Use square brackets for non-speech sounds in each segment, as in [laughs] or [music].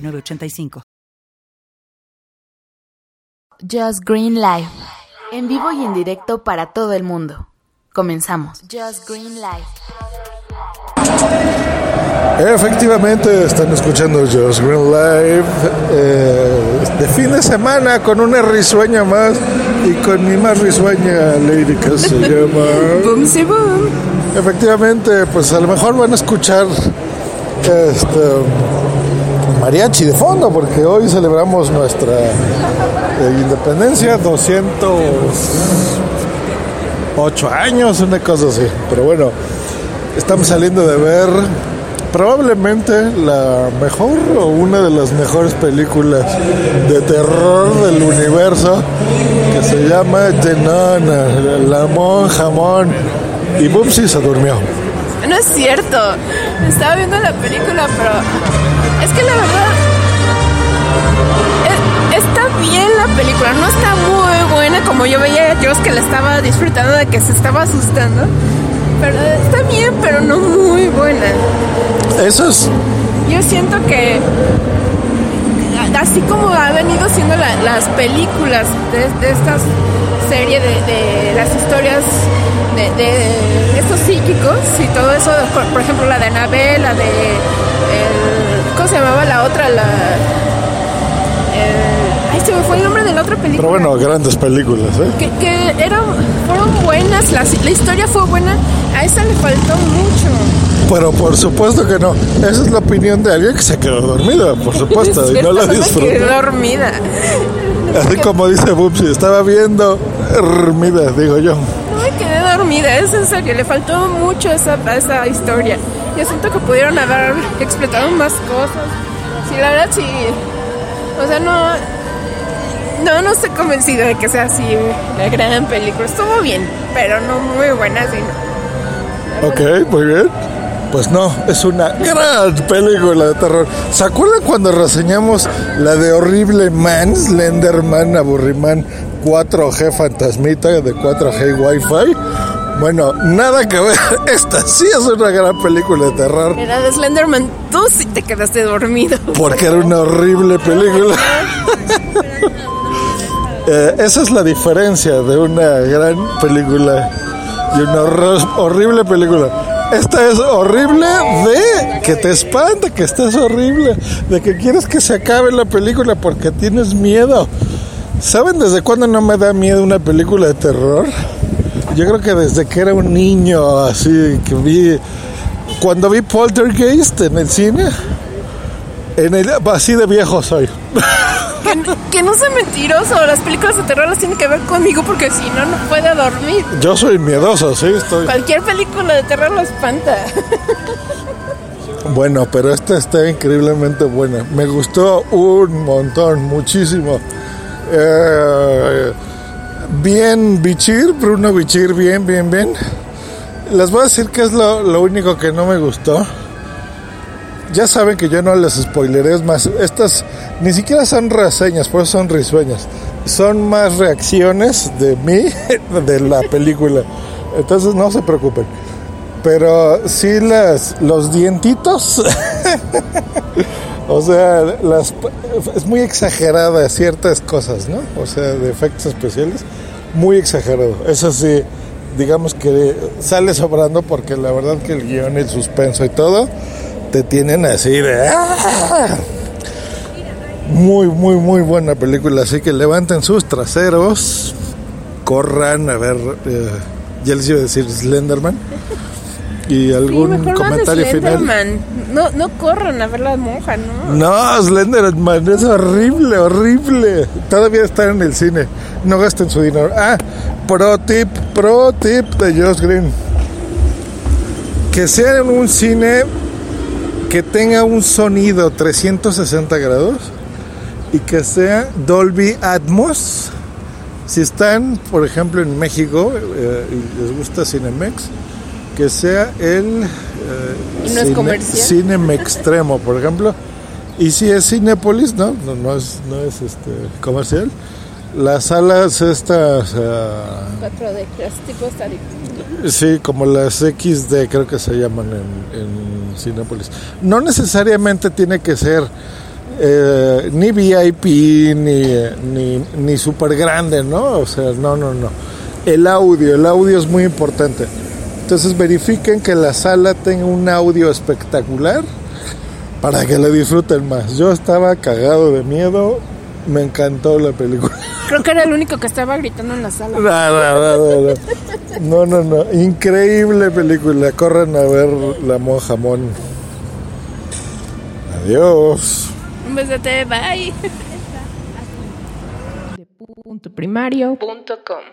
985. Just Green Live. En vivo y en directo para todo el mundo. Comenzamos. Just Green Live. Efectivamente, están escuchando Just Green Live eh, de fin de semana con una risueña más y con mi más risueña lady que se [laughs] llama. boom, sí, boom. Efectivamente, pues a lo mejor van a escuchar este mariachi de fondo, porque hoy celebramos nuestra eh, independencia, 208 años, una cosa así. Pero bueno, estamos saliendo de ver probablemente la mejor o una de las mejores películas de terror del universo, que se llama Nun, la monja mon. Y Bubsy se durmió. No es cierto. Estaba viendo la película, pero es que la verdad es- está bien la película. No está muy buena como yo veía a Joss que la estaba disfrutando de que se estaba asustando. Pero está bien, pero no muy buena. Eso es Yo siento que así como ha venido siendo la- las películas de, de estas serie de, de las historias de, de estos psíquicos y todo eso, por, ejemplo la de Anabel, la de el- ¿cómo se llamaba la otra? La el- ay se me fue el nombre de la otra película. Pero bueno, grandes películas, ¿eh? que, que eran fueron buenas, la, la historia fue buena, a esa le faltó mucho. Pero por supuesto que no. Esa es la opinión de alguien que se quedó dormida, por [laughs] supuesto, y no la disfrutó. dormida. Así como dice Bubsy, estaba viendo dormida, digo yo. No me quedé dormida, es en serio, le faltó mucho esa, esa historia. Yo siento que pudieron haber explotado más cosas. Sí, la verdad sí. O sea, no. No, no estoy convencida de que sea así la gran película. Estuvo bien, pero no muy buena, sí. no. Ok, muy bien. Pues no, es una gran película de terror. ¿Se acuerdan cuando reseñamos la de Horrible Man, Slenderman, Aburriman 4G Fantasmita de 4G y Wi-Fi? Bueno, nada que ver. [laughs] Esta sí es una gran película de terror. Era de Slenderman, tú sí te quedaste dormido. Porque era una horrible película. [laughs] [laughs] Eh, esa es la diferencia de una gran película y una horrible película. Esta es horrible de que te espanta, que estás horrible, de que quieres que se acabe la película porque tienes miedo. ¿Saben desde cuándo no me da miedo una película de terror? Yo creo que desde que era un niño, así que vi. Cuando vi Poltergeist en el cine, en el, así de viejo soy. [laughs] Que, que no sea mentiroso, las películas de terror las tienen que ver conmigo porque si no, no puede dormir. Yo soy miedoso, sí, estoy. Cualquier película de terror lo espanta. Bueno, pero esta está increíblemente buena. Me gustó un montón, muchísimo. Eh, bien Bichir, Bruno Bichir, bien, bien, bien. Les voy a decir que es lo, lo único que no me gustó. Ya saben que yo no les spoileré, más, estas ni siquiera son reseñas, por eso son risueñas. Son más reacciones de mí [laughs] de la película. Entonces no se preocupen. Pero sí las, los dientitos, [laughs] o sea, las, es muy exagerada ciertas cosas, ¿no? O sea, de efectos especiales, muy exagerado. Eso sí, digamos que sale sobrando porque la verdad que el guion, el suspenso y todo, te tienen así de... ¡ah! Muy, muy, muy buena película. Así que levanten sus traseros, corran a ver, eh, ya les iba a decir Slenderman. Y algún vean comentario final. Slenderman. No, no corran a ver la monja, ¿no? No, Slenderman es horrible, horrible. Todavía está en el cine. No gasten su dinero. Ah, pro tip, pro tip de Josh Green. Que sea en un cine que tenga un sonido 360 grados y que sea Dolby Atmos. Si están, por ejemplo, en México eh, y les gusta Cinemex, que sea el eh, cine, Extremo, por ejemplo. Y si es Cinépolis, ¿no? No, es, no es este comercial. Las salas estas... 4D, tipo Sí, como las XD creo que se llaman en, en Cinépolis. No necesariamente tiene que ser eh, ni VIP ni, ni, ni super grande, ¿no? O sea, no, no, no. El audio, el audio es muy importante. Entonces verifiquen que la sala tenga un audio espectacular para que la disfruten más. Yo estaba cagado de miedo, me encantó la película. Creo que era el único que estaba gritando en la sala. No, no, no, increíble película. Corran a ver La Monja Mon. Adiós. Un besote, bye. Puntoprimario.com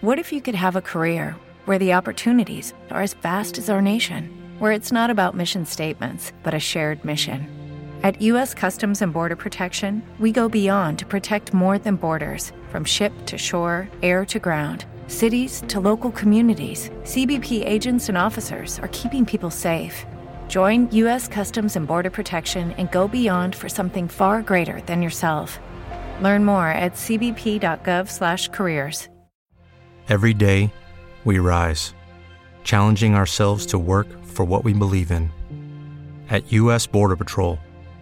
What if you could have a career where the opportunities are as vast as our nation, where it's not about mission statements, but a shared mission? At U.S. Customs and Border Protection, we go beyond to protect more than borders from ship to shore, air to ground, cities to local communities. CBP agents and officers are keeping people safe. Join U.S. Customs and Border Protection and go beyond for something far greater than yourself. Learn more at cbp.gov/careers. Every day, we rise, challenging ourselves to work for what we believe in. At U.S. Border Patrol,